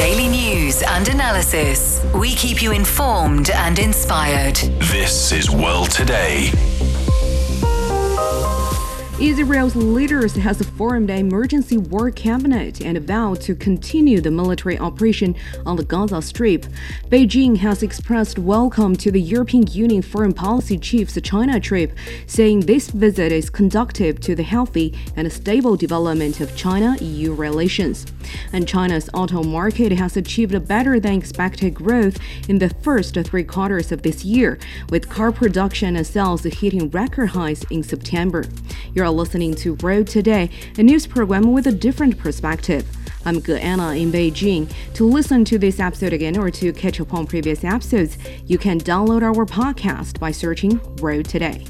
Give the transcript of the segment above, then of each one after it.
Daily news and analysis. We keep you informed and inspired. This is World Today. Israel's leaders has formed an emergency war cabinet and vowed to continue the military operation on the Gaza Strip. Beijing has expressed welcome to the European Union foreign policy chief's China trip, saying this visit is conducive to the healthy and stable development of China-EU relations. And China's auto market has achieved better than expected growth in the first three quarters of this year, with car production and sales hitting record highs in September. You're are listening to World Today, a news program with a different perspective. I'm Ge Anna in Beijing. To listen to this episode again or to catch up on previous episodes, you can download our podcast by searching World Today.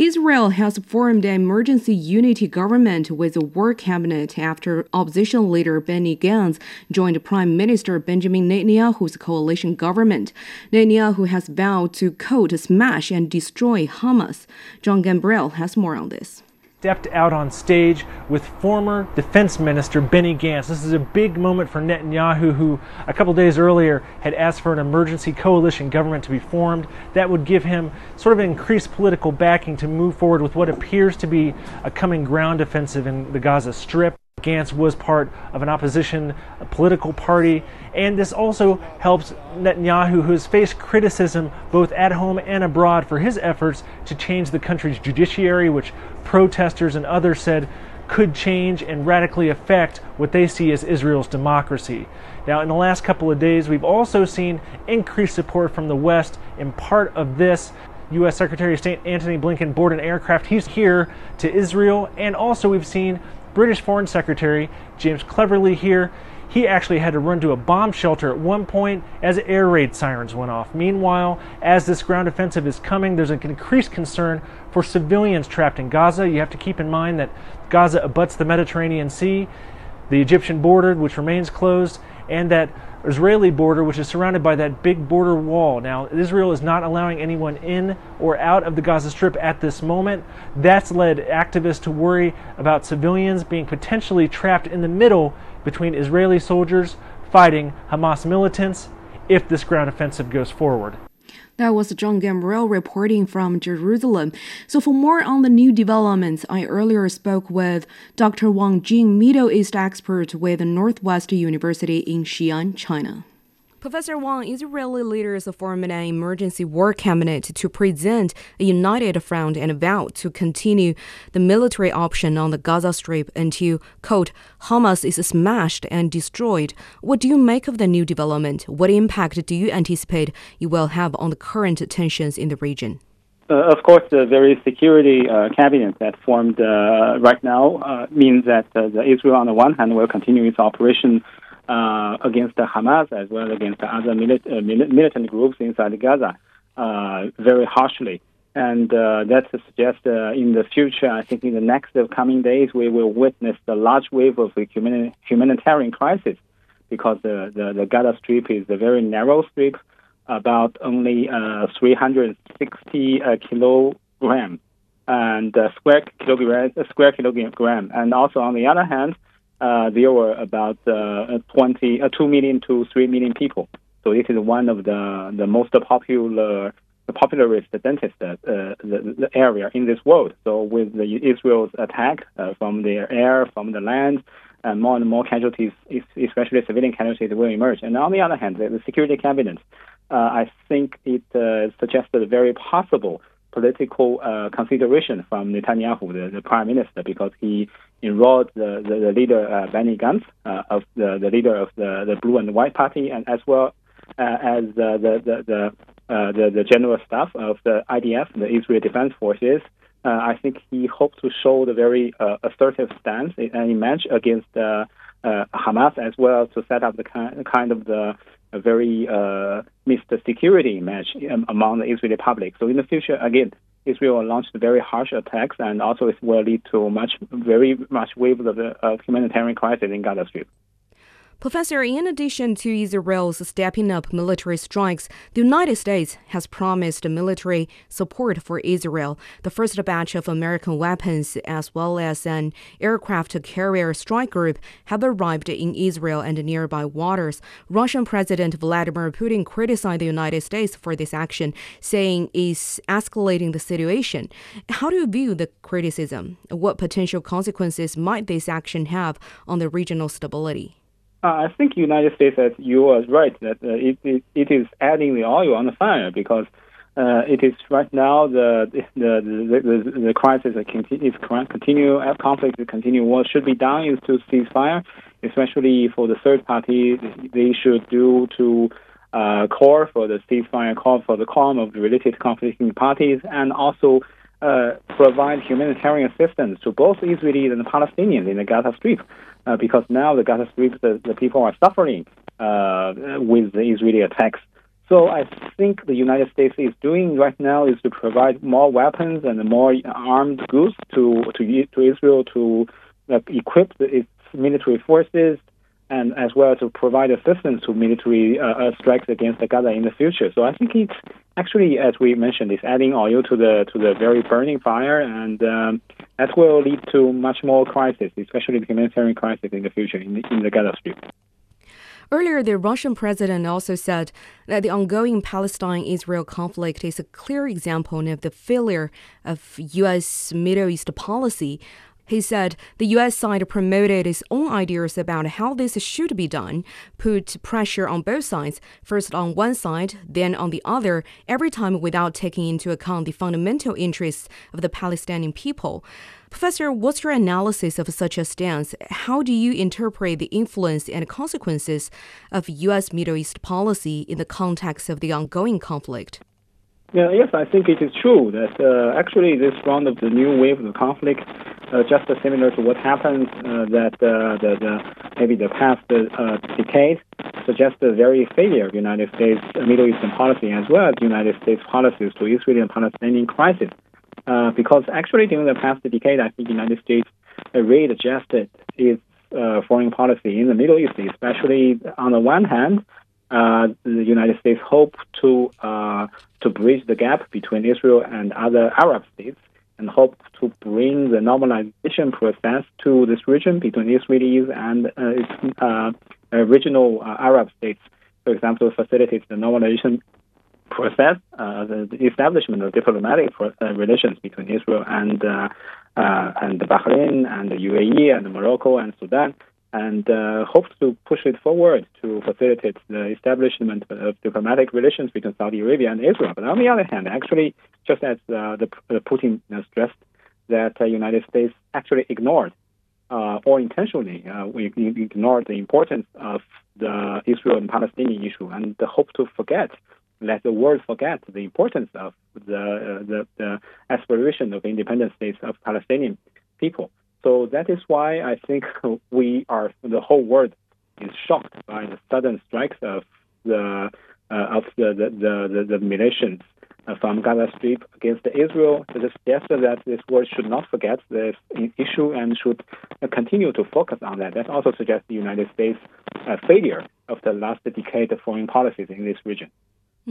Israel has formed an emergency unity government with a war cabinet after opposition leader Benny Gantz joined Prime Minister Benjamin Netanyahu's coalition government. Netanyahu has vowed to quote smash and destroy Hamas. John Gambrell has more on this stepped out on stage with former defense minister Benny Gantz. This is a big moment for Netanyahu, who a couple days earlier had asked for an emergency coalition government to be formed. That would give him sort of increased political backing to move forward with what appears to be a coming ground offensive in the Gaza Strip. Gantz was part of an opposition political party, and this also helps Netanyahu, who has faced criticism both at home and abroad for his efforts to change the country's judiciary, which protesters and others said could change and radically affect what they see as Israel's democracy. Now, in the last couple of days, we've also seen increased support from the West in part of this. U.S. Secretary of State Antony Blinken boarded an aircraft. He's here to Israel, and also we've seen British Foreign Secretary James Cleverly here. He actually had to run to a bomb shelter at one point as air raid sirens went off. Meanwhile, as this ground offensive is coming, there's an increased concern for civilians trapped in Gaza. You have to keep in mind that Gaza abuts the Mediterranean Sea, the Egyptian border, which remains closed, and that Israeli border, which is surrounded by that big border wall. Now, Israel is not allowing anyone in or out of the Gaza Strip at this moment. That's led activists to worry about civilians being potentially trapped in the middle between Israeli soldiers fighting Hamas militants if this ground offensive goes forward. That was John Gambrell reporting from Jerusalem. So, for more on the new developments, I earlier spoke with Dr. Wang Jing, Middle East expert with the Northwest University in Xi'an, China. Professor Wang, Israeli leaders formed an emergency war cabinet to present a united front and vow to continue the military option on the Gaza Strip until, quote, Hamas is smashed and destroyed. What do you make of the new development? What impact do you anticipate it will have on the current tensions in the region? Uh, of course, the very security uh, cabinet that formed uh, right now uh, means that uh, Israel, on the one hand, will continue its operation uh, against Hamas as well as against other milit- uh, militant groups inside Gaza uh, very harshly. And uh, that suggests uh, in the future, I think in the next coming days, we will witness the large wave of humani- humanitarian crisis because the, the, the, Gaza Strip is a very narrow strip, about only uh, 360 kilogram and square kilogram, square kilogram. And also on the other hand, uh, there were about uh, 20, uh, 2 million to 3 million people. So this is one of the, the most popular the popularist dentist uh, the, the, area in this world. So with the Israel's attack uh, from the air, from the land, and more and more casualties, especially civilian casualties, will emerge. And on the other hand, the, the security cabinet, uh, I think it uh, suggested very possible political uh, consideration from Netanyahu, the, the, prime minister, because he enrolled the, the, the leader uh, Benny Gantz uh, of the, the leader of the, the Blue and White Party, and as well uh, as the the the, the, the general staff of the IDF, the Israel Defense Forces. I think he hoped to show the very assertive stance and image against Hamas, as well to set up the kind, kind of the a very uh, missed security image among the Israeli public. So in the future, again, Israel will launch very harsh attacks, and also it will lead to much, very much waves of, the, of humanitarian crisis in Gaza Strip. Professor, in addition to Israel's stepping up military strikes, the United States has promised military support for Israel. The first batch of American weapons, as well as an aircraft carrier strike group, have arrived in Israel and nearby waters. Russian President Vladimir Putin criticized the United States for this action, saying it's escalating the situation. How do you view the criticism? What potential consequences might this action have on the regional stability? Uh, I think United States, as you are right, that uh, it, it, it is adding the oil on the fire because uh, it is right now the the the, the, the crisis continues continue uh, conflict continue. What should be done is to ceasefire, especially for the third party. They should do to uh, call for the ceasefire, call for the calm of the related conflicting parties, and also uh, provide humanitarian assistance to both Israelis and Palestinians in the Gaza Strip uh, because now the Gaza Strip, the, the people are suffering uh, with the Israeli attacks. So I think the United States is doing right now is to provide more weapons and more armed goods to to, to Israel to uh, equip its military forces and as well to provide assistance to military uh, strikes against the Gaza in the future. So I think it's actually, as we mentioned, it's adding oil to the to the very burning fire, and um, that will lead to much more crisis, especially the humanitarian crisis in the future in the, in the Gaza Strip. Earlier, the Russian president also said that the ongoing Palestine Israel conflict is a clear example of the failure of U.S. Middle East policy. He said the U.S. side promoted its own ideas about how this should be done, put pressure on both sides, first on one side, then on the other, every time without taking into account the fundamental interests of the Palestinian people. Professor, what's your analysis of such a stance? How do you interpret the influence and consequences of U.S. Middle East policy in the context of the ongoing conflict? Yeah, yes, I think it is true that uh, actually this round of the new wave of the conflict, uh, just similar to what happened uh, that uh, the, the, maybe the past uh, decade, suggests the very failure of United States Middle Eastern policy as well as United States policies to Israeli and Palestinian crisis. Uh, because actually during the past decade, I think United States readjusted its foreign policy in the Middle East, especially on the one hand, uh, the United States hope to uh, to bridge the gap between Israel and other Arab states, and hope to bring the normalization process to this region between Israelis and uh, its uh, regional uh, Arab states. For example, facilitate the normalization process, the, the, establishment of diplomatic relations between Israel and and Bahrain and the UAE and Morocco and Sudan and uh, hopes to push it forward to facilitate the establishment of diplomatic relations between Saudi Arabia and Israel. But on the other hand, actually, just as uh, the, Putin stressed, that the uh, United States actually ignored uh, or intentionally uh, we ignored the importance of the Israel and Palestinian issue and hope to forget, let the world forget the importance of the, the, the aspiration of independent states of Palestinian people. So that is why I think we are the whole world is shocked by the sudden strikes of the uh, of the the, the, the militias uh, from Gaza Strip against Israel. It suggests that this world should not forget this issue and should uh, continue to focus on that. That also suggests the United States' uh, failure of the last decade of foreign policies in this region.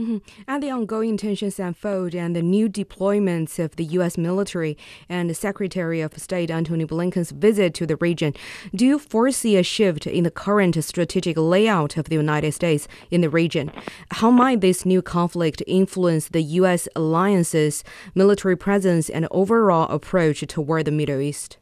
Mm-hmm. And the ongoing tensions unfold and the new deployments of the U.S. military and the Secretary of State Antony Blinken's visit to the region, do you foresee a shift in the current strategic layout of the United States in the region? How might this new conflict influence the U.S. alliance's military presence and overall approach toward the Middle East?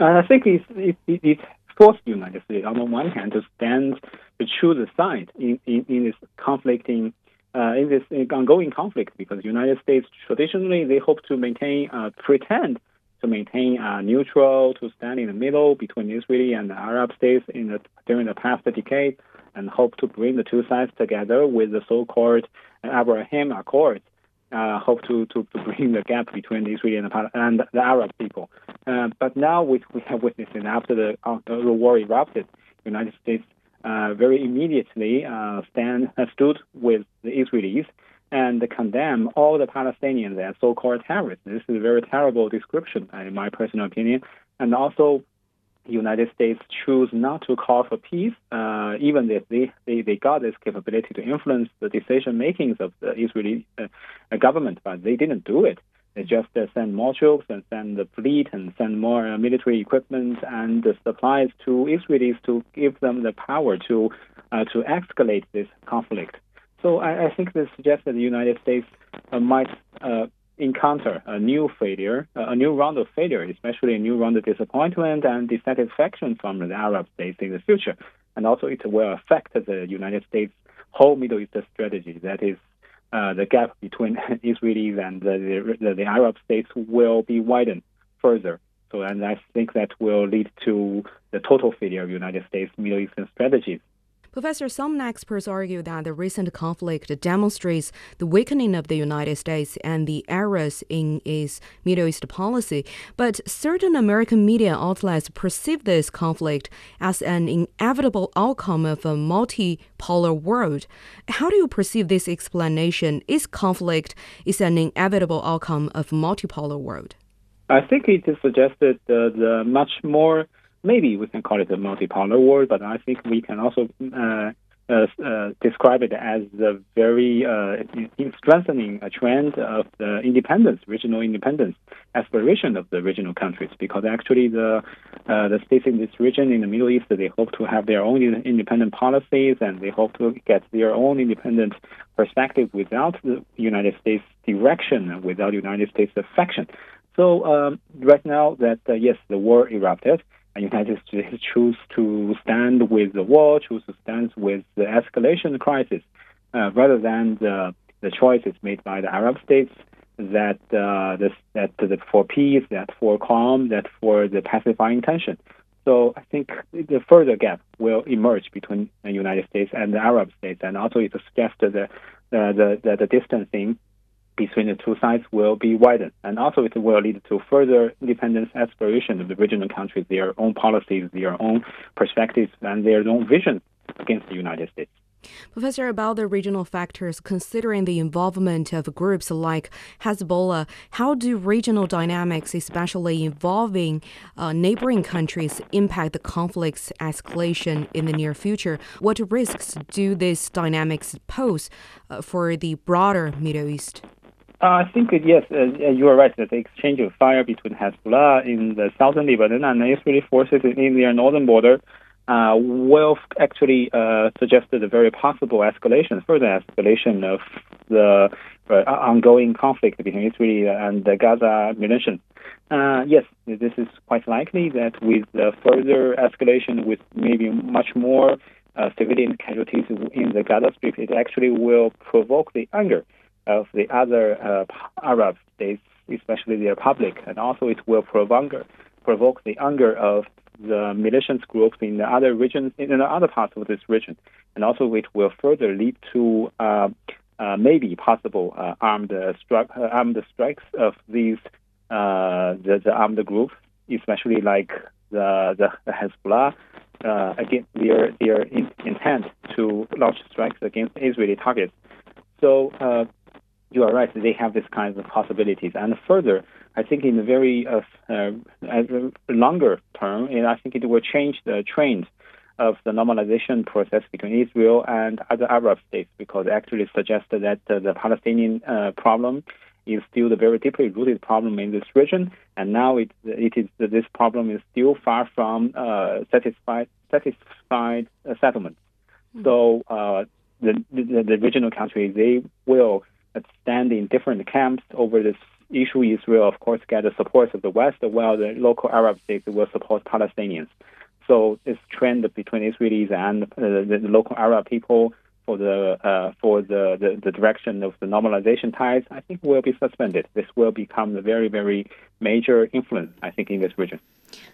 I think it, it, it forced the United States, on the one hand, to stand to choose a side in, in, in this conflicting uh, in this ongoing conflict because the United States traditionally they hope to maintain, uh, pretend to maintain uh, neutral, to stand in the middle between Israeli and the Arab states in the, during the past decade, and hope to bring the two sides together with the so-called Abraham Accords. Uh, hope to, to, to bring the gap between the Israeli and the, and the Arab people. Uh, but now we, we have witnessed and after the, uh, the war erupted, United States uh, very immediately uh, stand uh, stood with the Israelis and condemn all the Palestinians as so-called terrorists. This is a very terrible description, in my personal opinion, and also the United States choose not to call for peace, uh, even if they, they, they got this capability to influence the decision makings of the Israeli uh, government, but they didn't do it. They just uh, send more troops and send the fleet and send more uh, military equipment and supplies to Israelis to give them the power to uh, to escalate this conflict. So I, I, think this suggests that the United States might encounter a new failure, a new round of failure, especially a new round of disappointment and dissatisfaction from the Arab states in the future. And also, it will affect the United States' whole Middle East strategy. That is, Uh, the gap between Israelis and the, the, the, Arab states will be widened further. So, and I think that will lead to the total failure of United States Middle Eastern strategies. Professor, some experts argue that the recent conflict demonstrates the weakening of the United States and the errors in its Middle East policy. But certain American media outlets perceive this conflict as an inevitable outcome of a multipolar world. How do you perceive this explanation? Is conflict is an inevitable outcome of multipolar world? I think it is suggested uh, the much more maybe we can call it a multipolar world, but I think we can also uh, uh, uh, describe it as a very uh, strengthening a trend of the independence, regional independence aspiration of the regional countries. Because actually, the uh, the states in this region in the Middle East they hope to have their own independent policies and they hope to get their own independent perspective without the United States direction and without United States affection. So um, right now, that yes, the war erupted United States choose to stand with the war, choose to stand with the escalation crisis, uh, rather than the, the choices made by the Arab states that uh, this, that the, for peace, that for calm, that for the pacifying tension. So I think the further gap will emerge between the United States and the Arab states, and also it suggests the the, the, the distancing between the two sides will be widened. And also it will lead to further independence aspiration of the regional countries, their own policies, their own perspectives, and their own vision against the United States. Professor, about the regional factors, considering the involvement of groups like Hezbollah, how do regional dynamics, especially involving uh, neighboring countries, impact the conflict's escalation in the near future? What risks do these dynamics pose uh, for the broader Middle East? Uh, I think yes, uh, you are right. That the exchange of fire between Hezbollah in the southern Lebanon and Israeli forces in their northern border uh, will actually uh, suggest a very possible escalation, further escalation of the uh, ongoing conflict between Israel and the Gaza militia. Uh, yes, this is quite likely that with further escalation, with maybe much more civilian casualties in the Gaza Strip, it actually will provoke the anger of the other uh, Arab states, especially the Republic, and also it will provoke, provoke the anger of the militant groups in the other regions, in the other parts of this region, and also it will further lead to uh, uh, maybe possible uh, armed stri- uh, armed strikes of these uh, the, the, armed groups, especially like the the, the Hezbollah. again, their their in, intent to launch strikes against Israeli targets. So you are right. They have these kinds of possibilities. And further, I think in the very uh, uh, longer term, and I think it will change the trend of the normalization process between Israel and other Arab states because it actually suggests that uh, the Palestinian uh, problem is still the very deeply rooted problem in this region, and now it it is this problem is still far from uh, satisfied satisfied uh, settlement. Mm-hmm. So the, the the regional countries they will stand in different camps over this issue. Israel, of course, get the support of the West, while the local Arab states will support Palestinians. So this trend between Israelis and uh, the, the, local Arab people for the uh, for the, the, the, direction of the normalization ties, I think will be suspended. This will become a very very major influence, I think, in this region.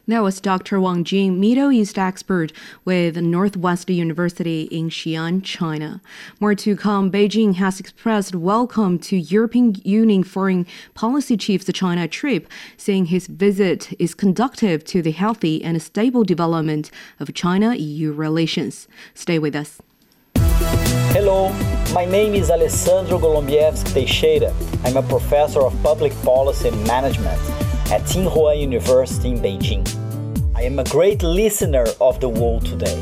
That was Dr. Wang Jing, Middle East expert with Northwestern University in Xi'an, China. More to come. Beijing has expressed welcome to European Union foreign policy chief's China trip, saying his visit is conducive to the healthy and stable development of China-EU relations. Stay with us. Hello, my name is Alessandro Golombiewski Teixeira. I'm a professor of public policy and management at Tsinghua University in Beijing. I am a great listener of The World Today.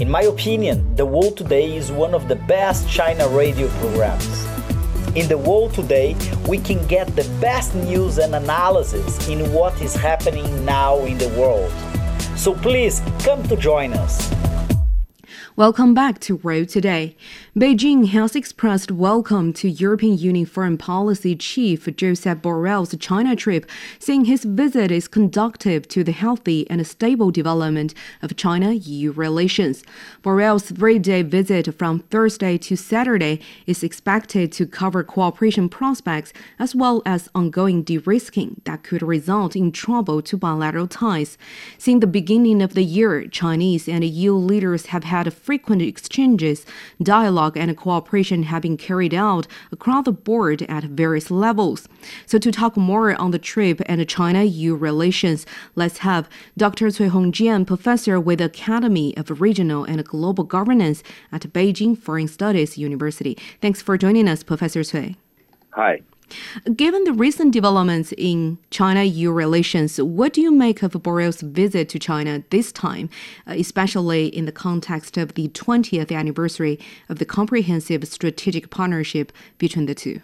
In my opinion, The World Today is one of the best China radio programs. In The World Today, we can get the best news and analysis in what is happening now in the world. So please come to join us. Welcome back to World Today. Beijing has expressed welcome to European Union Foreign Policy Chief Joseph Borrell's China trip, saying his visit is conducive to the healthy and stable development of China-EU relations. Borrell's three-day visit from Thursday to Saturday is expected to cover cooperation prospects as well as ongoing de-risking that could result in trouble to bilateral ties. Since the beginning of the year, Chinese and EU leaders have had frequent exchanges, dialogue, and cooperation have been carried out across the board at various levels. So, to talk more on the trip and China EU relations, let's have Dr. Cui Hongjian, professor with Academy of Regional and Global Governance at Beijing Foreign Studies University. Thanks for joining us, Professor Cui. Hi. Given the recent developments in China EU relations, what do you make of Borrell's visit to China this time, uh, especially in the context of the 20th anniversary of the comprehensive strategic partnership between the two?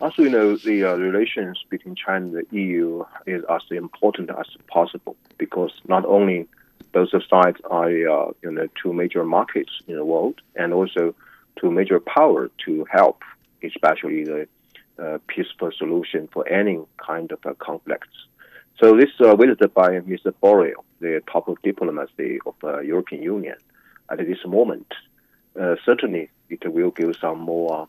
As we know, the uh, relations between China and the EU is as important as possible because not only both sides are uh, you know two major markets in the world and also two major power to help, especially the uh, peaceful solution for any kind of uh, conflicts. So this uh, by Mr. Borrell, the top of diplomacy of the European Union, at this moment, uh, certainly it will give some more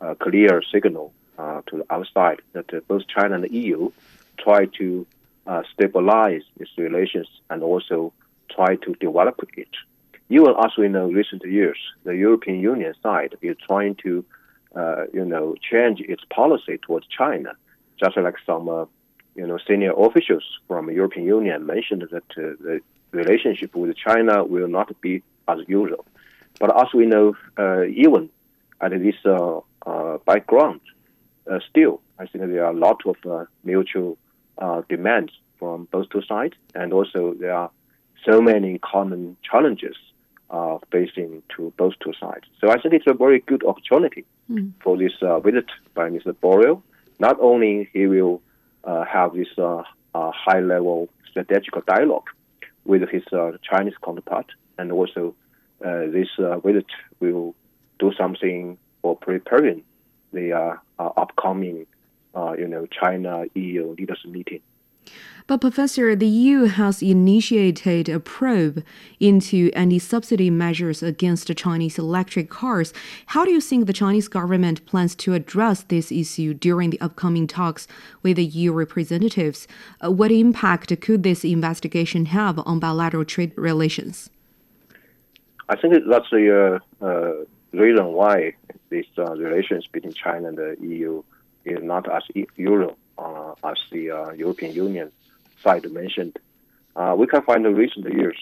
uh, clear signal uh, to the outside that both China and the EU try to stabilize its relations and also try to develop it. Even as we know, recent years, the European Union side is trying to uh, you know, change its policy towards China, just like some, uh, you know, senior officials from the European Union mentioned that uh, the relationship with China will not be as usual. But as we know, uh, even at this uh, uh, background, still, I think there are a lot of mutual demands from both two sides, and also there are so many common challenges uh, facing to both two sides. So I think it's a very good opportunity mm. for this uh, visit by Mr. Borrell. Not only he will uh, have this uh, uh, high-level strategic dialogue with his uh, Chinese counterpart, and also this visit will do something for preparing the upcoming, you know, China EU leaders meeting. But, Professor, the EU has initiated a probe into anti subsidy measures against the Chinese electric cars. How do you think the Chinese government plans to address this issue during the upcoming talks with the EU representatives? Uh, what impact could this investigation have on bilateral trade relations? I think that's the uh, uh, reason why these uh, relations between China and the EU is not as usual as the uh, European Union side mentioned, uh, we can find in recent years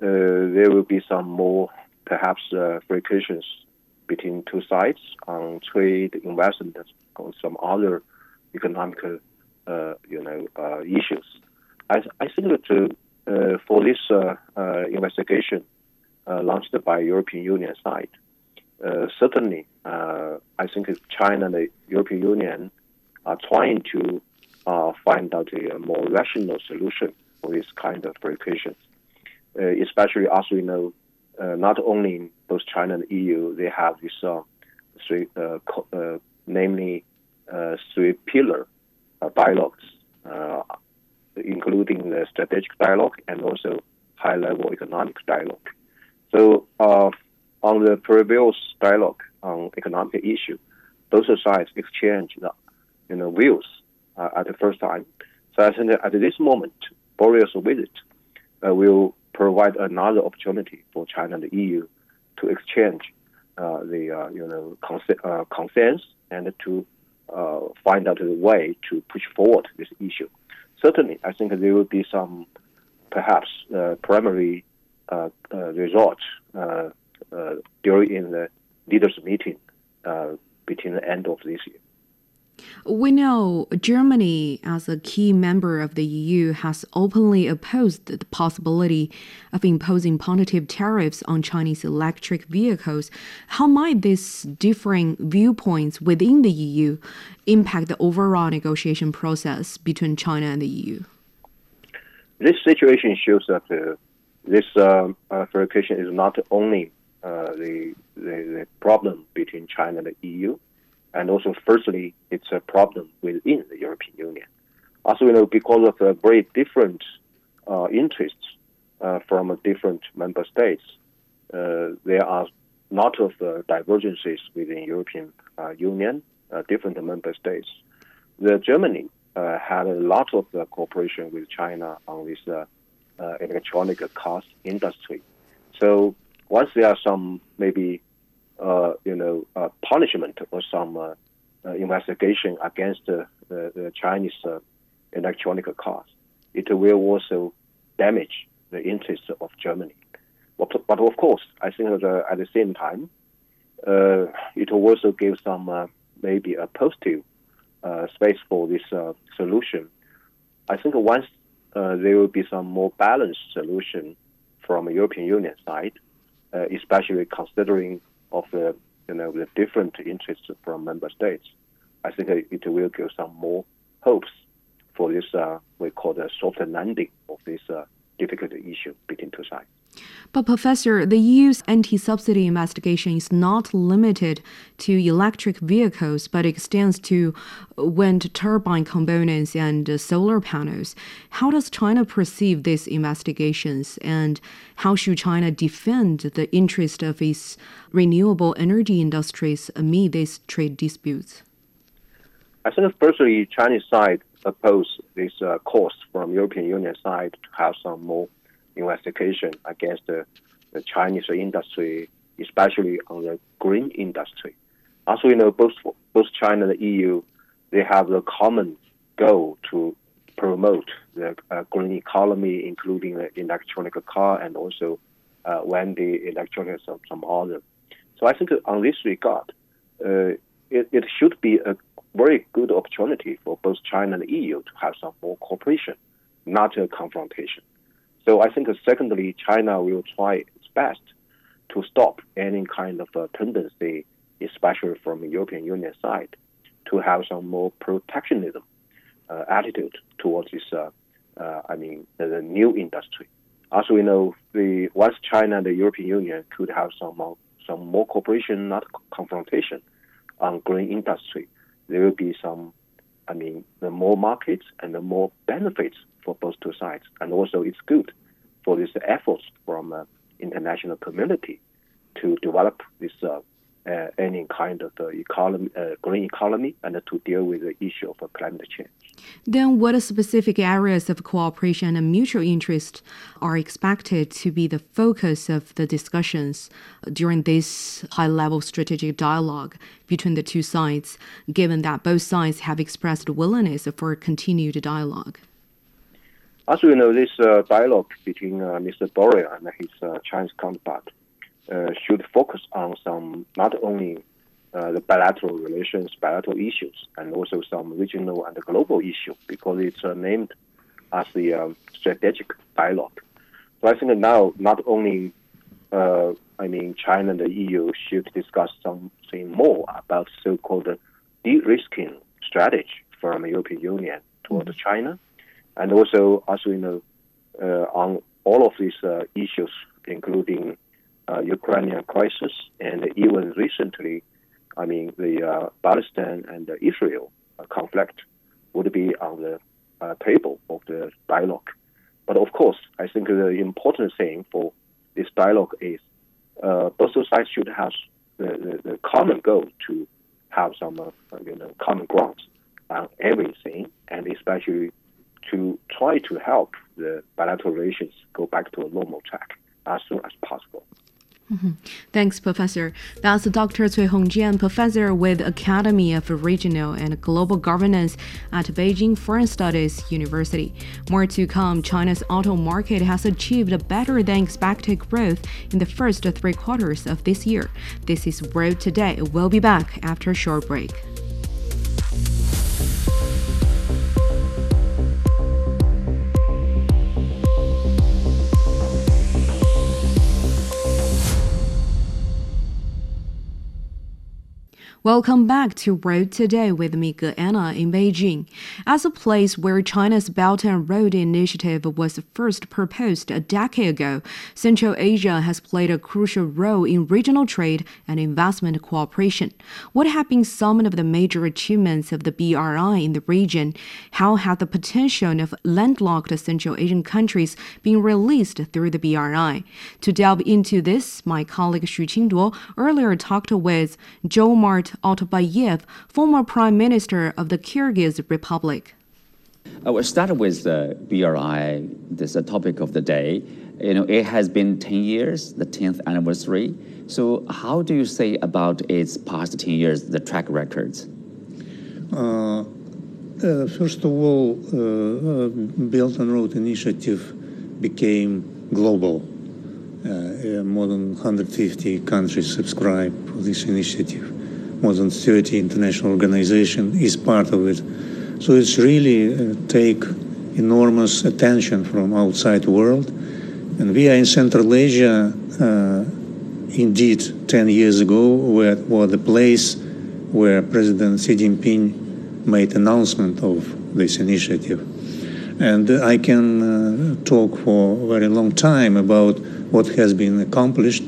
there will be some more perhaps frictions between two sides on trade, investment, on some other economic, uh, you know, uh, issues. I, I think that uh, for this investigation launched by European Union side, certainly, I think China and the European Union are trying to uh, find out a more rational solution for this kind of breakages. Uh, especially as we know, uh, not only both China and EU, they have this uh, three, uh, uh, namely three pillar dialogues, including the strategic dialogue and also high level economic dialogue. So, on the previous dialogue on economic issue, both sides exchange the you know, views uh, at the first time. So I think at this moment, Borrell's visit uh, will provide another opportunity for China and the EU to exchange uh, the uh, you know cons- uh, consensus and to uh, find out a way to push forward this issue. Certainly, I think there will be some perhaps primary results during the leaders' meeting between the end of this year. We know Germany, as a key member of the EU, has openly opposed the possibility of imposing punitive tariffs on Chinese electric vehicles. How might these differing viewpoints within the EU impact the overall negotiation process between China and the EU? This situation shows that uh, this uh, verification is not only uh, the, the, the problem between China and the EU, and also, firstly, it's a problem within the European Union. Also, you know, because of the very different uh, interests uh, from different member states, uh, there are lot of uh, divergences within European uh, Union, uh, different member states. The Germany had a lot of cooperation with China on this electronic cars industry. So once there are some maybe uh, you know, uh, punishment or some uh, investigation against the, the Chinese electronic cars, it will also damage the interests of Germany. But, but of course, I think that at the same time, it will also give some maybe a positive space for this solution. I think once uh, there will be some more balanced solution from the European Union side, uh, especially considering of the you know the different interests from member states, I think it will give some more hopes for this uh, we call the soft landing of this uh, difficult issue between two sides. But, Professor, the EU's anti subsidy investigation is not limited to electric vehicles, but extends to wind turbine components and solar panels. How does China perceive these investigations, and how should China defend the interest of its renewable energy industries amid these trade disputes? I think, firstly, Chinese side oppose this uh, course from European Union side to have some more investigation against the, the Chinese industry, especially on the green industry. Also, you know, both both China and the EU, they have the common goal to promote the uh, green economy, including the electronic car and also uh, when the electronics of some other. So I think on this regard, uh, it, it should be a very good opportunity for both China and the EU to have some more cooperation, not a confrontation. So I think, secondly, China will try its best to stop any kind of uh, tendency, especially from the European Union side, to have some more protectionism uh, attitude towards this. Uh, uh, I mean, the, the, new industry. As we know the once China and the European Union could have some more, some more cooperation, not confrontation, on green industry, there will be some. I mean, the more markets and the more benefits for both two sides. And also, it's good for these efforts from uh, international community to develop this uh, uh, any kind of economy, uh, green economy, and to deal with the issue of climate change. Then, what specific areas of cooperation and mutual interest are expected to be the focus of the discussions during this high level strategic dialogue between the two sides, given that both sides have expressed willingness for continued dialogue? As we know, this uh, dialogue between uh, Mr. Borrell and his uh, Chinese counterpart uh, should focus on some not only uh, the bilateral relations, bilateral issues, and also some regional and global issues because it's uh, named as the um, strategic dialogue. So I think now not only I mean China and the EU should discuss something more about so-called de-risking strategy from the European Union towards mm-hmm. China and also, as we know, uh, on all of these uh, issues, including uh, Ukrainian crisis and even recently, I mean, the uh, Palestine and Israel uh, conflict would be on the uh, table of the dialogue. But of course, I think the important thing for this dialogue is both sides should have the, the, the, common goal to have some, you know, common grounds on everything, and especially to try to help the bilateral relations go back to a normal track as soon as possible. Mm-hmm. Thanks, Professor. That's Dr. Cui Hongjian, professor with Academy of Regional and Global Governance at Beijing Foreign Studies University. More to come. China's auto market has achieved a better than expected growth in the first three quarters of this year. This is World Today. We'll be back after a short break. Welcome back to World Today with me, Anna, in Beijing. As a place where China's Belt and Road Initiative was first proposed a decade ago, Central Asia has played a crucial role in regional trade and investment cooperation. What have been some of the major achievements of the BRI in the region? How have the potential of landlocked Central Asian countries been released through the BRI? To delve into this, my colleague Xu Qingduo earlier talked with Djoomart. Otorbaev, former Prime Minister of the Kyrgyz Republic. I will start with the BRI, this is a topic of the day. You know, it has been 10 years, the 10th anniversary. So how do you say about its past 10 years, the track records? Uh, uh, first of all, uh, uh Belt and Road Initiative became global. Uh, more than 150 countries subscribe to this initiative more than 30 international organization is part of it. So it's really uh, take enormous attention from outside world. And we are in Central Asia, uh, indeed, 10 years ago, where, were the place where President Xi Jinping made announcement of this initiative. And I can uh, talk for a very long time about what has been accomplished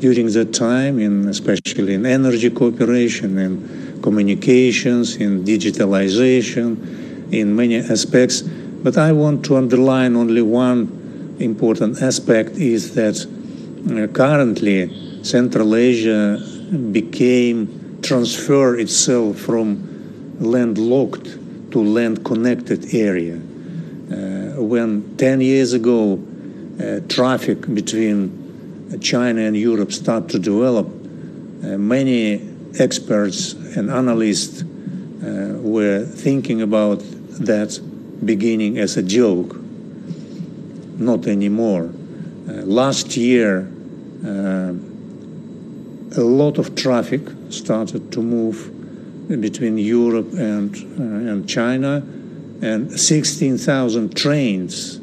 during that time, in especially in energy cooperation in communications, in digitalization, in many aspects. But I want to underline only one important aspect is that uh, currently Central Asia became transfer itself from landlocked to land connected area. Uh, when 10 years ago uh, traffic between China and Europe start to develop, uh, many experts and analysts uh, were thinking about that beginning as a joke. Not anymore. Uh, last year, uh, a lot of traffic started to move between Europe and, uh, and China, and 16,000 trains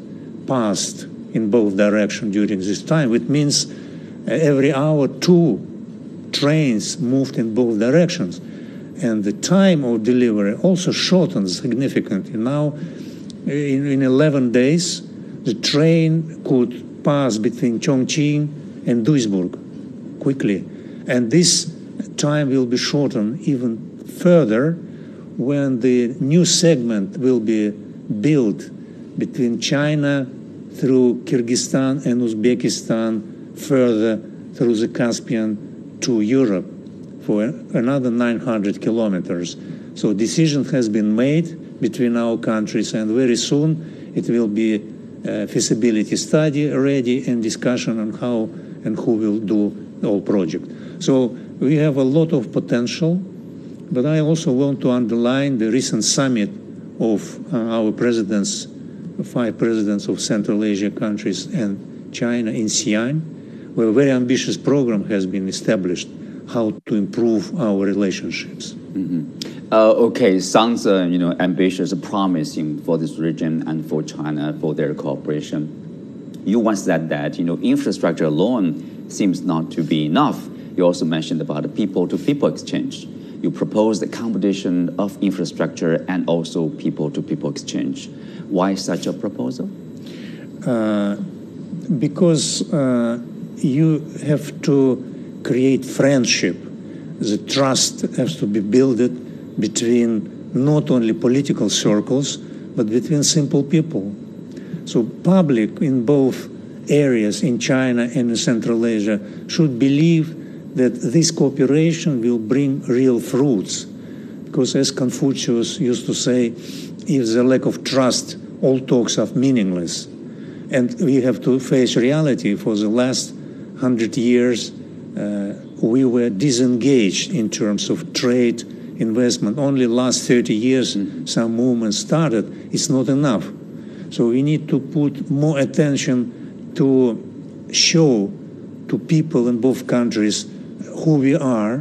passed in both directions during this time. It means uh, every hour two trains moved in both directions. And the time of delivery also shortened significantly. Now, uh, in, in 11 days, the train could pass between Chongqing and Duisburg quickly. And this time will be shortened even further when the new segment will be built between China through Kyrgyzstan and Uzbekistan further through the Caspian to Europe for another 900 kilometers. So decision has been made between our countries and very soon it will be a feasibility study ready and discussion on how and who will do the whole project. So we have a lot of potential, but I also want to underline the recent summit of uh, our presidents five presidents of Central Asia countries and China in Xi'an, where a very ambitious program has been established how to improve our relationships. Mm-hmm. Uh, okay, sounds uh, you know ambitious, promising for this region and for China for their cooperation. You once said that you know infrastructure alone seems not to be enough. You also mentioned about people-to-people exchange. You proposed the combination of infrastructure and also people-to-people exchange. Why such a proposal? Uh, because uh, you have to create friendship. The trust has to be built between not only political circles, but between simple people. So public in both areas in China and in Central Asia should believe that this cooperation will bring real fruits. Because as Confucius used to say, if the lack of trust, all talks are meaningless. And we have to face reality. For the last hundred years, uh, we were disengaged in terms of trade, investment. Only last 30 years, mm. some movement started. It's not enough. So we need to put more attention to show to people in both countries who we are,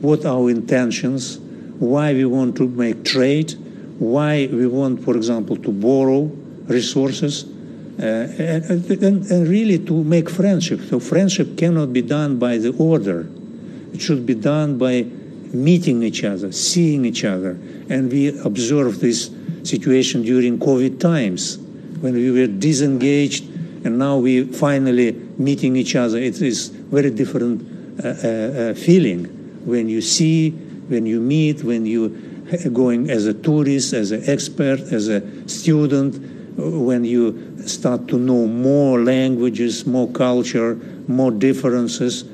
what our intentions, why we want to make trade, why we want, for example, to borrow resources, uh, and, and, and, really to make friendship. So friendship cannot be done by the order. It should be done by meeting each other, seeing each other. And we observed this situation during COVID times when we were disengaged and now we finally meeting each other. It is very different uh, uh, uh, feeling when you see, when you meet, when you going as a tourist, as an expert, as a student, uh, when you start to know more languages, more culture, more differences,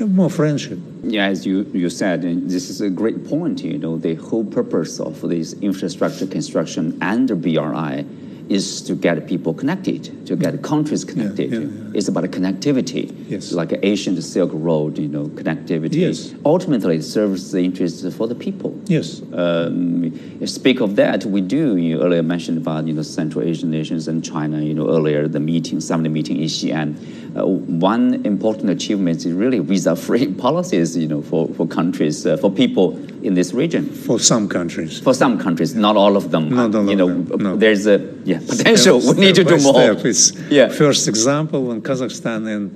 uh, more friendship. Yeah, as you, you said, and this is a great point. You know, the whole purpose of this infrastructure construction and the BRI is to get people connected, to get countries connected. Yeah, yeah, yeah. It's about connectivity. Yes. Like an ancient Silk Road, you know, connectivity. Yes. Ultimately, it serves the interests for the people. Yes. Um, speak of that, we do. You earlier mentioned about you know Central Asian nations and China. You know earlier the meeting, summit meeting in Xi'an. Uh, one important achievement is really visa-free policies. You know for for countries uh, for people in this region. For some countries. For some countries, not all of them. Not all you know, them, no. there's a yeah potential. Step- we need to do more. step. It's Yeah. first example when Kazakhstan and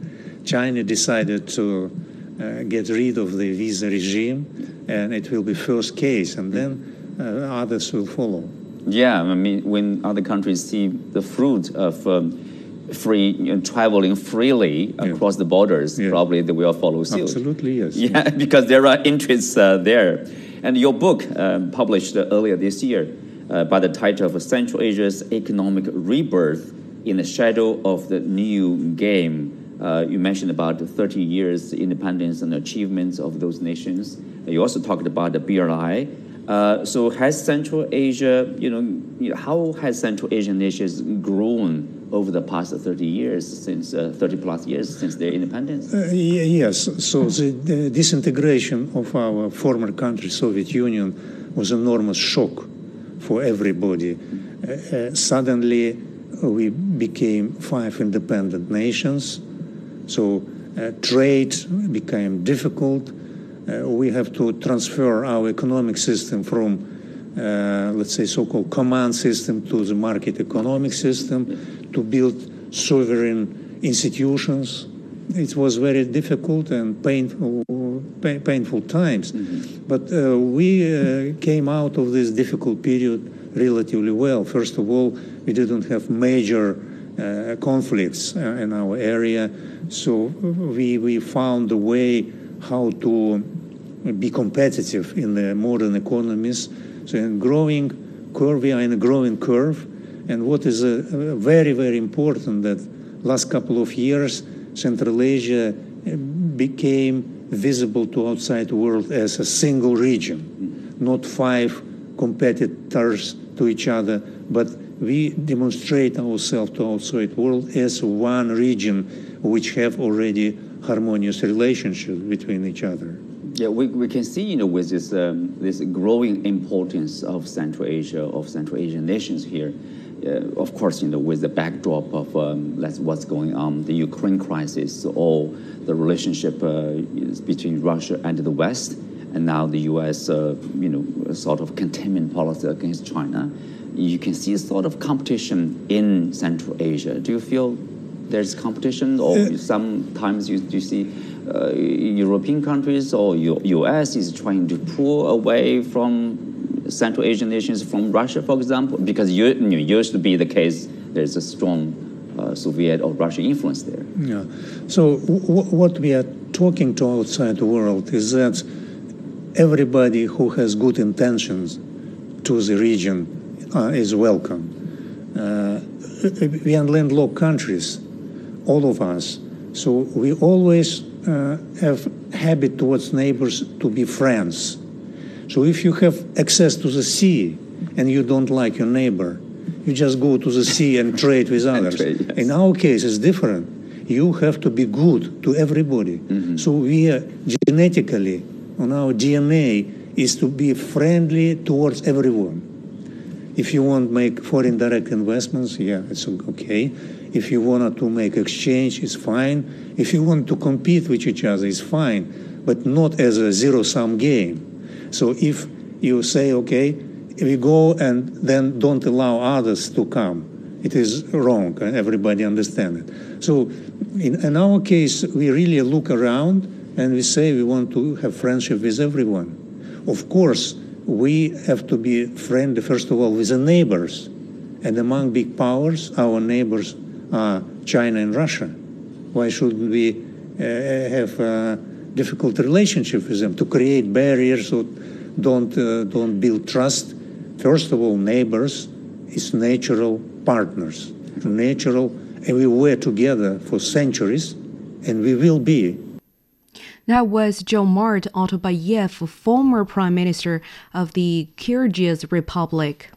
China decided to uh, get rid of the visa regime, and it will be first case, and then uh, others will follow. Yeah, I mean, when other countries see the fruit of um, free you know, traveling freely across the borders, Yeah. probably they will follow suit. Absolutely, yes. Yeah, because there are interests uh, there. And your book, um, published earlier this year, uh, by the title of Central Asia's Economic Rebirth in the Shadow of the New Game. Uh, you mentioned about the 30 years independence and achievements of those nations. You also talked about the BRI. Uh, so has Central Asia, you know, you know, how has Central Asian nations grown over the past 30 years, since uh, 30 plus years since their independence? Uh, yes, so the, the disintegration of our former country, Soviet Union, was enormous shock for everybody. Uh, uh, suddenly, we became five independent nations, so uh, trade became difficult. Uh, we have to transfer our economic system from, uh, let's say, so-called command system to the market economic system to build sovereign institutions. It was very difficult and painful, pa- painful times, but uh, we uh, came out of this difficult period relatively well. First of all, we didn't have major uh, conflicts uh, in our area, so we we found a way how to be competitive in the modern economies. So in growing curve, we are in a growing curve. And what is uh, uh, very, very important that last couple of years, Central Asia uh, became visible to outside world as a single region, not five competitors to each other, but we demonstrate ourselves to outside world as one region which have already harmonious relationships between each other. Yeah, we, we can see, you know, with this, um, this growing importance of Central Asia, of Central Asian nations here, of course, you know, with the backdrop of um, that's what's going on, the Ukraine crisis, or the relationship uh, between Russia and the West, and now the U.S., uh, you know, sort of containment policy against China, you can see a sort of competition in Central Asia. Do you feel there's competition, or sometimes you, you see uh, European countries or U- U.S. is trying to pull away from Central Asian nations from Russia, for example, because you, you know, used to be the case. There's a strong uh, Soviet or Russian influence there. Yeah. So what we are talking to outside the world is that everybody who has good intentions to the region uh, is welcome. Uh, we are landlocked countries, all of us. So we always uh, have habit towards neighbors to be friends. So if you have access to the sea and you don't like your neighbor, you just go to the sea and trade with others. trade, yes. In our case, it's different. You have to be good to everybody. Mm-hmm. So we are genetically, on our DNA, is to be friendly towards everyone. If you want to make foreign direct investments, yeah, it's okay. If you want to make exchange, it's fine. If you want to compete with each other, it's fine, but not as a zero-sum game. So if you say, okay, we go and then don't allow others to come, it is wrong. and Everybody understand it. So in, in our case, we really look around and we say we want to have friendship with everyone. Of course, we have to be friendly, first of all, with the neighbors. And among big powers, our neighbors are China and Russia. Why shouldn't we uh, have a difficult relationship with them to create barriers or don't, uh, don't build trust? First of all, neighbors is natural partners, natural, and we were together for centuries, and we will be that was Mart Otorbaev, former prime minister of the Kyrgyz Republic.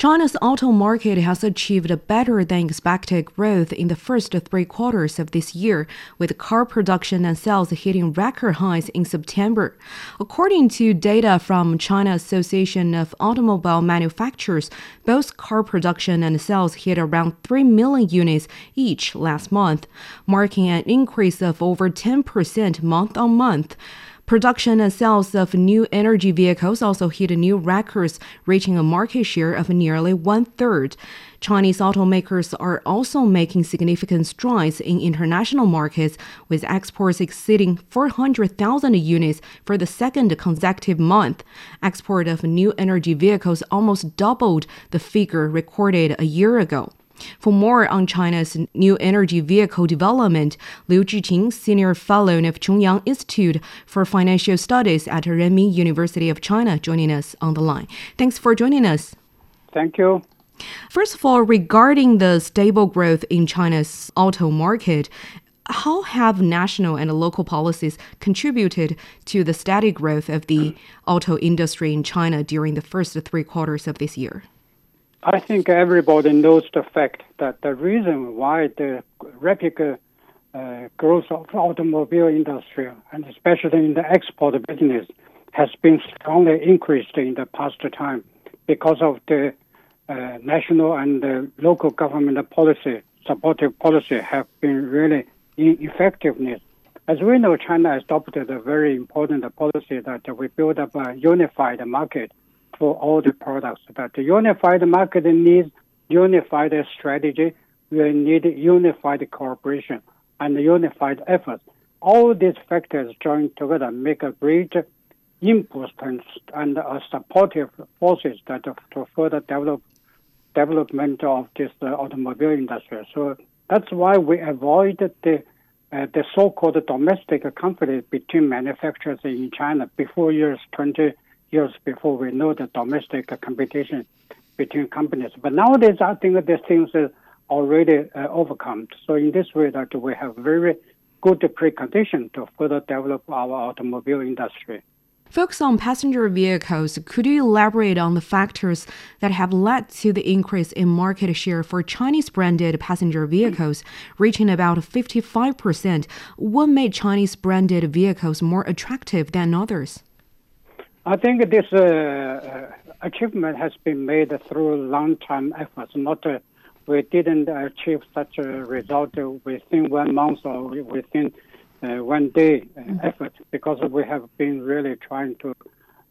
China's auto market has achieved better than expected growth in the first three quarters of this year, with car production and sales hitting record highs in September. According to data from China Association of Automobile Manufacturers, both car production and sales hit around 3 million units each last month, marking an increase of over 10% month on month. Production and sales of new energy vehicles also hit new records, reaching a market share of nearly one third. Chinese automakers are also making significant strides in international markets, with exports exceeding 400,000 units for the second consecutive month. Export of new energy vehicles almost doubled the figure recorded a year ago. For more on China's new energy vehicle development, Liu Zhiqin, Senior Fellow of Chongyang Institute for Financial Studies at Renmin University of China, joining us on the line. Thanks for joining us. Thank you. First of all, regarding the stable growth in China's auto market, how have national and local policies contributed to the steady growth of the auto industry in China during the first three quarters of this year? I think everybody knows the fact that the reason why the rapid uh, growth of automobile industry, and especially in the export business, has been strongly increased in the past time because of the uh, national and the local government policy, supportive policy have been really in effectiveness. As we know, China adopted a very important policy that we build up a unified market for all the products. But the unified market needs unified strategy. We need unified cooperation and unified efforts. All these factors joined together make a great impulse and a supportive forces that to further develop development of this uh, automobile industry. So that's why we avoid the uh, the so-called domestic conflict between manufacturers in China before years 20 years before we know the domestic competition between companies. But nowadays, I think these things are already uh, overcome. So in this way, that we have very good precondition to further develop our automobile industry. Focus on passenger vehicles. Could you elaborate on the factors that have led to the increase in market share for Chinese branded passenger vehicles, reaching about 55%? What made Chinese branded vehicles more attractive than others? I think this uh, uh, achievement has been made through long-time efforts. Not uh, we didn't achieve such a result within one month or within uh, one day uh, mm-hmm. effort because we have been really trying to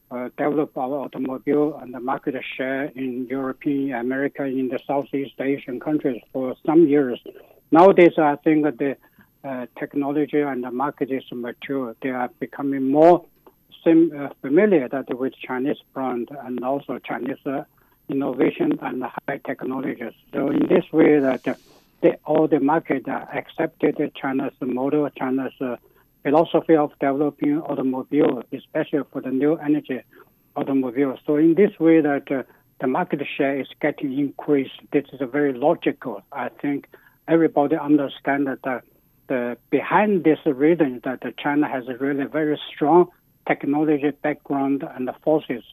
uh, develop our automobile and the market share in European, America, in the Southeast Asian countries for some years. Nowadays, I think that the technology and the market is mature. They are becoming more sim, uh, familiar that with Chinese brand and also Chinese uh, innovation and high technologies. So in this way, that uh, they, all the market accepted China's model, China's uh, philosophy of developing automobile, especially for the new energy automobile. So in this way, that uh, the market share is getting increased. This is very logical. I think everybody understands that the, behind this reason that China has really very strong technology background and the forces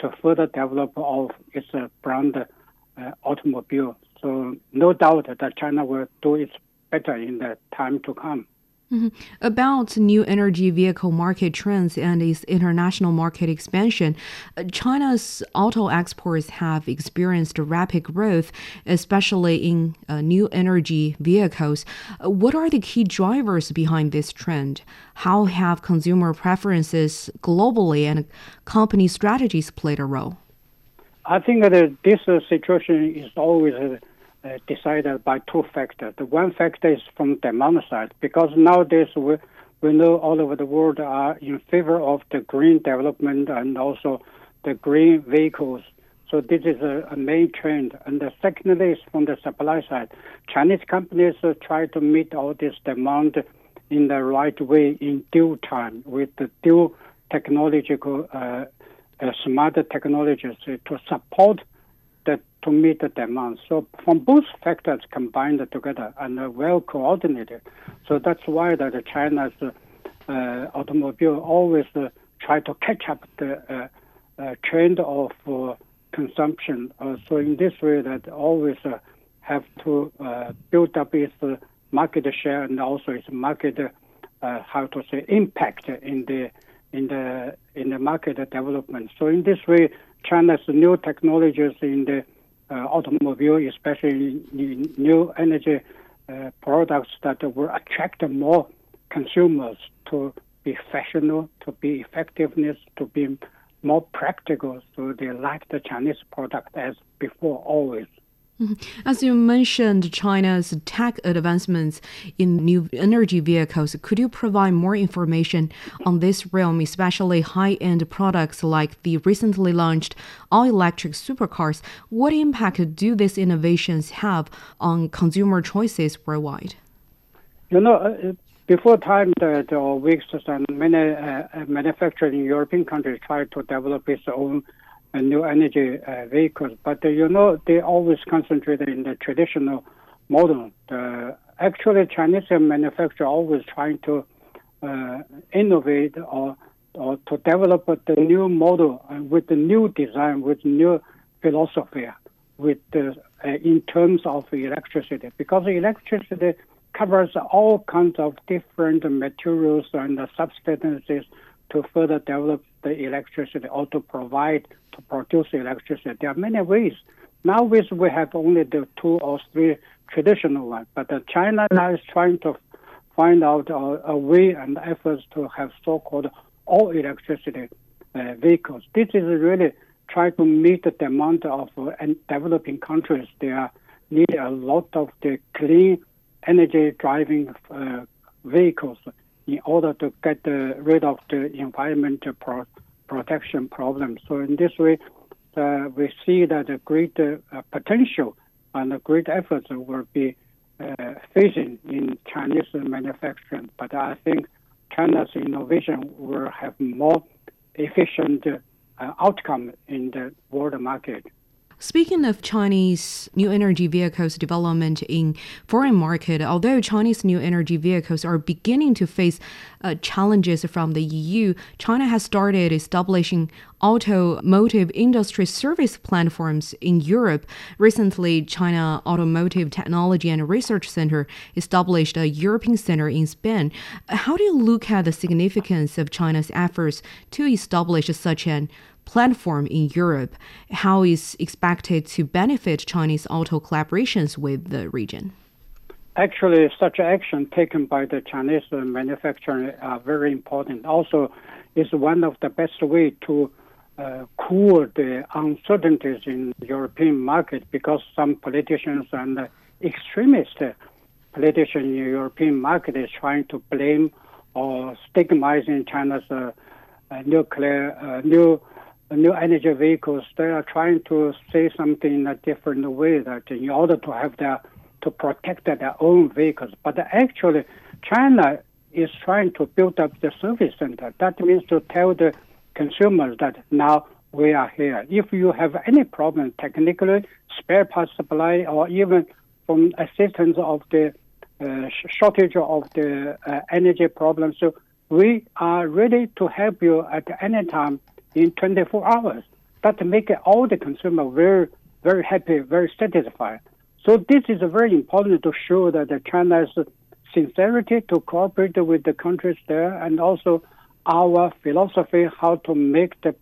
to further develop of its uh, brand uh, automobile. So no doubt that China will do its better in the time to come. Mm-hmm. About new energy vehicle market trends and its international market expansion, uh, China's auto exports have experienced rapid growth, especially in uh, new energy vehicles. Uh, what are the key drivers behind this trend? How have consumer preferences globally and company strategies played a role? I think that this situation is always uh, decided by two factors. The one factor is from demand side, because nowadays we, we know all over the world are in favor of the green development and also the green vehicles. So this is a, a main trend. And the secondly is from the supply side. Chinese companies uh, try to meet all this demand in the right way in due time with the due technological, uh, uh, smarter technologies to support to meet the demand. So from both factors combined together and uh, well coordinated. So that's why that China's uh, automobile always uh, try to catch up the uh, uh, trend of consumption. so in this way, that always have to build up its market share and also its market how to say impact in the in the in the market development. So in this way, China's new technologies in the uh, automobile, especially new energy uh, products that will attract more consumers to be fashionable, to be effectiveness, to be more practical. So they like the Chinese product as before always. Mm-hmm. As you mentioned, China's tech advancements in new energy vehicles. Could you provide more information on this realm, especially high end products like the recently launched all electric supercars? What impact do these innovations have on consumer choices worldwide? You know, uh, before time, the, the weeks and many uh, in European countries tried to develop its own new energy uh, vehicles. But uh, you know, they always concentrate in the traditional model. Actually, Chinese manufacturer always trying to uh, innovate or or to develop the new model with the new design, with new philosophy, with uh, in terms of electricity, because electricity covers all kinds of different materials and substances to further develop the electricity or to provide to produce electricity. There are many ways. Now we have only the two or three traditional ones, but China now is trying to find out a, a way and efforts to have so-called all electricity uh, vehicles. This is really trying to meet the demand of uh, developing countries. They are need a lot of the clean energy driving uh, vehicles in order to get rid of the environmental pro- protection problem. So in this way, uh, we see that a great uh, potential and a great efforts will be uh, facing in Chinese manufacturing. But I think China's innovation will have more efficient outcome in the world market. Speaking of Chinese new energy vehicles development in foreign market, although Chinese new energy vehicles are beginning to face uh, challenges from the EU, China has started establishing automotive industry service platforms in Europe. Recently, China Automotive Technology and Research Center established a European center in Spain. How do you look at the significance of China's efforts to establish such an platform in Europe, how is expected to benefit Chinese auto collaborations with the region? Actually, such action taken by the Chinese manufacturer are very important. Also, is one of the best way to uh, cool the uncertainties in the European market because some politicians and extremist politicians in the European market is trying to blame or stigmatizing China's uh, nuclear uh, new new energy vehicles, they are trying to say something in a different way that in order to have their to protect their own vehicles. But actually, China is trying to build up the service center. That means to tell the consumers that now we are here. If you have any problem technically, spare parts supply, or even from assistance of the uh, shortage of the uh, energy problems, so we are ready to help you at any time in 24 hours. That make all the consumer very, very happy, very satisfied. So this is very important to show that China's sincerity to cooperate with the countries there and also our philosophy how to make the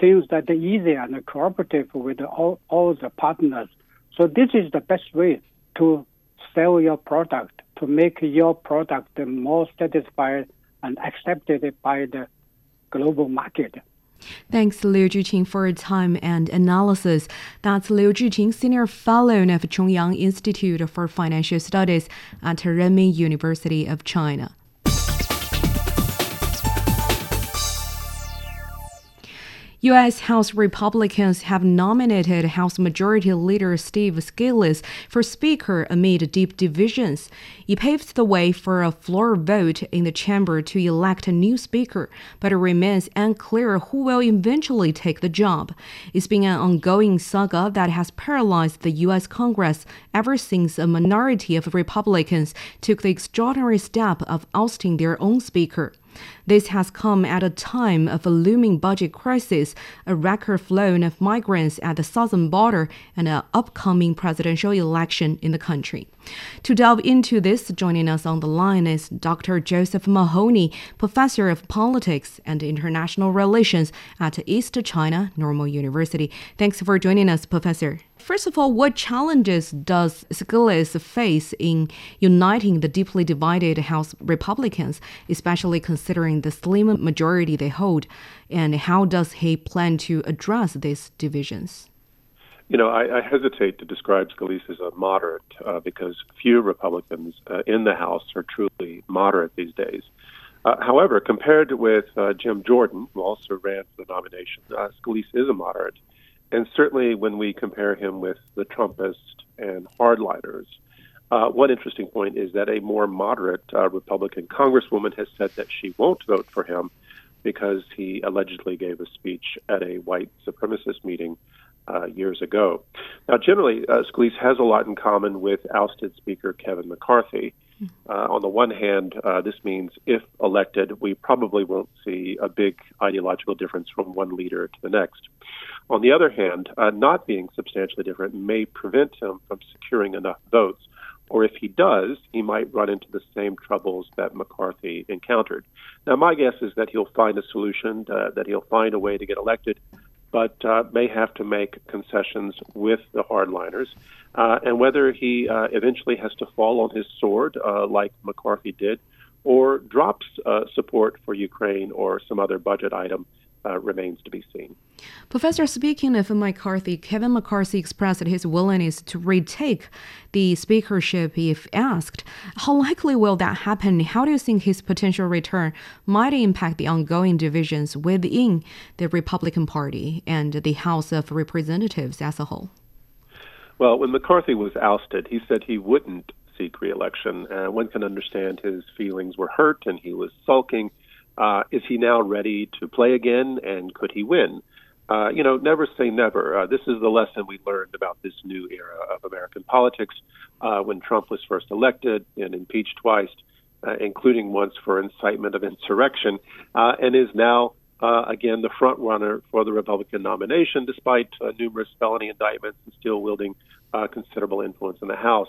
things that are easy and cooperative with all, all the partners. So this is the best way to sell your product, to make your product more satisfied and accepted by the global market. Thanks, Liu Zhiqin, for your time and analysis. That's Liu Zhiqin, Senior Fellow of Chongyang Institute for Financial Studies at Renmin University of China. U.S. House Republicans have nominated House Majority Leader Steve Scalise for Speaker amid deep divisions. It paves the way for a floor vote in the chamber to elect a new Speaker, but it remains unclear who will eventually take the job. It's been an ongoing saga that has paralyzed the U.S. Congress ever since a minority of Republicans took the extraordinary step of ousting their own Speaker. This has come at a time of a looming budget crisis, a record flow of migrants at the southern border, and an upcoming presidential election in the country. To delve into this, joining us on the line is Dr. Joseph Mahoney, professor of politics and international relations at East China Normal University. Thanks for joining us, Professor. First of all, what challenges does Scalise face in uniting the deeply divided House Republicans, especially considering the slim majority they hold? And how does he plan to address these divisions? You know, I, I hesitate to describe Scalise as a moderate uh, because few Republicans uh, in the House are truly moderate these days. Uh, however, compared with uh, Jim Jordan, who also ran for the nomination, uh, Scalise is a moderate. And certainly when we compare him with the Trumpists and hardliners, uh, one interesting point is that a more moderate Republican congresswoman has said that she won't vote for him because he allegedly gave a speech at a white supremacist meeting uh, years ago. Now, generally, uh, Scalise has a lot in common with ousted Speaker Kevin McCarthy. Uh, on the one hand, uh, this means if elected, we probably won't see a big ideological difference from one leader to the next. On the other hand, uh, not being substantially different may prevent him from securing enough votes, or if he does, he might run into the same troubles that McCarthy encountered. Now, my guess is that he'll find a solution, uh, that he'll find a way to get elected, but uh, may have to make concessions with the hardliners. Uh, and whether he uh, eventually has to fall on his sword, uh, like McCarthy did, or drops uh, support for Ukraine or some other budget item uh, remains to be seen. Professor, speaking of McCarthy, Kevin McCarthy expressed his willingness to retake the speakership if asked. How likely will that happen? How do you think his potential return might impact the ongoing divisions within the Republican Party and the House of Representatives as a whole? Well, when McCarthy was ousted, he said he wouldn't seek reelection. Uh, one can understand his feelings were hurt and he was sulking. Uh, is he now ready to play again, and could he win? Uh, you know, never say never. Uh, this is the lesson we learned about this new era of American politics uh, when Trump was first elected and impeached twice, uh, including once for incitement of insurrection, uh, and is now uh, again the front runner for the Republican nomination, despite numerous felony indictments and still wielding considerable influence in the House.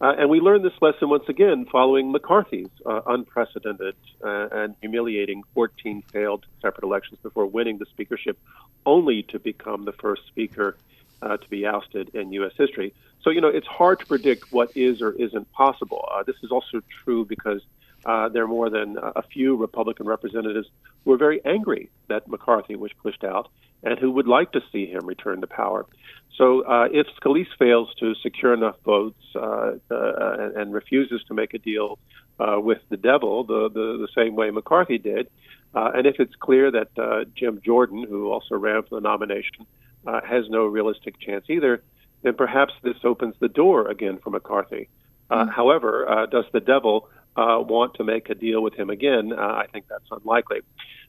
Uh, and we learned this lesson once again following McCarthy's uh, unprecedented uh, and humiliating 14 failed separate elections before winning the speakership, only to become the first speaker uh, to be ousted in U.S. history. So, you know, it's hard to predict what is or isn't possible. Uh, this is also true because uh, there are more than a few Republican representatives who are very angry that McCarthy was pushed out and who would like to see him return to power. So uh, if Scalise fails to secure enough votes uh, uh, and, and, refuses to make a deal uh, with the devil the, the, the, same way McCarthy did, uh, and if it's clear that uh, Jim Jordan, who also ran for the nomination, has no realistic chance either, then perhaps this opens the door again for McCarthy. Mm-hmm. However, does the devil want to make a deal with him again? I think that's unlikely.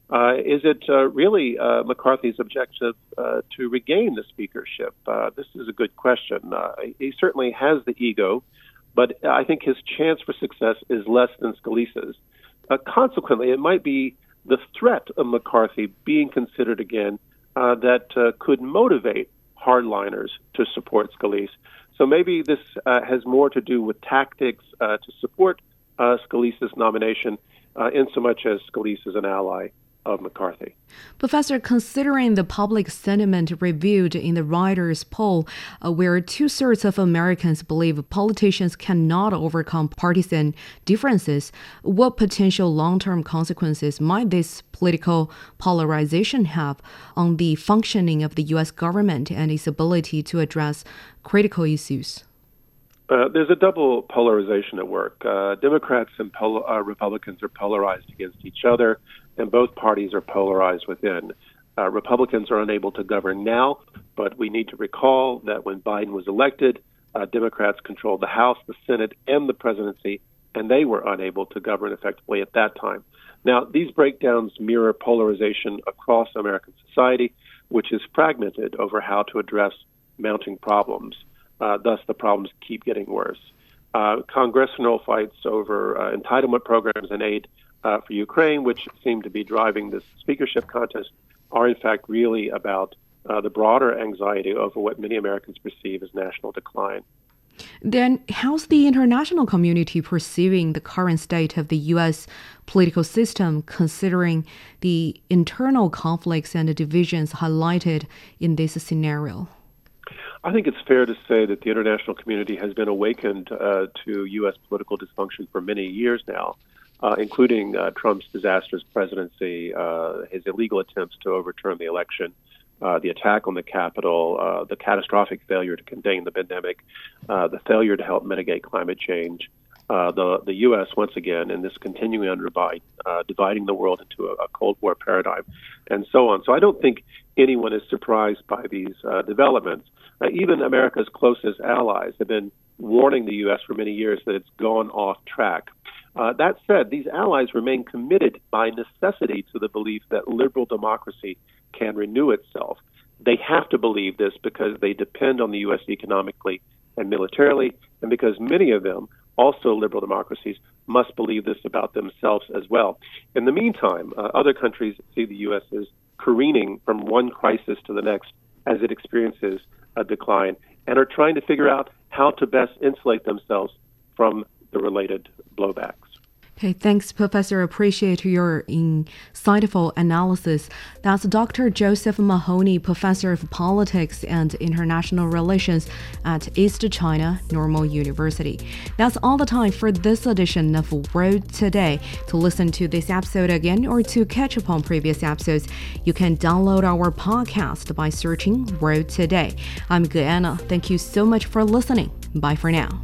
Uh, is it uh, really uh, McCarthy's objective uh, to regain the speakership? Uh, this is a good question. Uh, he certainly has the ego, but I think his chance for success is less than Scalise's. consequently, it might be the threat of McCarthy being considered again that could motivate hardliners to support Scalise. So maybe this has more to do with tactics to support Scalise's nomination, in so much as Scalise is an ally of McCarthy. Professor, considering the public sentiment reviewed in the Reuters poll, uh, where two thirds of Americans believe politicians cannot overcome partisan differences, what potential long term consequences might this political polarization have on the functioning of the U.S. government and its ability to address critical issues? Uh, there's a double polarization at work. Uh, Democrats and pol- uh, Republicans are polarized against each other, and both parties are polarized within. Uh, Republicans are unable to govern now, but we need to recall that when Biden was elected, uh, Democrats controlled the House, the Senate, and the presidency, and they were unable to govern effectively at that time. Now, these breakdowns mirror polarization across American society, which is fragmented over how to address mounting problems. Uh, thus, the problems keep getting worse. Uh, congressional fights over uh, entitlement programs and aid uh, for Ukraine, which seem to be driving this speakership contest, are in fact really about uh, the broader anxiety over what many Americans perceive as national decline. Then, how's the international community perceiving the current state of the U.S. political system, considering the internal conflicts and the divisions highlighted in this scenario? I think it's fair to say that the international community has been awakened uh, to U.S. political dysfunction for many years now, uh, including uh, Trump's disastrous presidency, uh, his illegal attempts to overturn the election, uh, the attack on the Capitol, uh, the catastrophic failure to contain the pandemic, the failure to help mitigate climate change. the the U.S. once again in this continuing under Biden, dividing the world into a, a, Cold War paradigm, and so on. So I don't think anyone is surprised by these developments. Uh, even America's closest allies have been warning the U.S. for many years that it's gone off track. Uh, that said, these allies remain committed by necessity to the belief that liberal democracy can renew itself. They have to believe this because they depend on the U.S. economically and militarily, and because many of them, also liberal democracies, must believe this about themselves as well. In the meantime, uh, other countries see the U.S. as careening from one crisis to the next as it experiences a decline and are trying to figure out how to best insulate themselves from the related blowbacks. Okay, thanks, Professor. Appreciate your insightful analysis. That's Dr. Joseph Mahoney, Professor of Politics and International Relations at East China Normal University. That's all the time for this edition of World Today. To listen to this episode again or to catch up on previous episodes, you can download our podcast by searching World Today. I'm Guyana. Thank you so much for listening. Bye for now.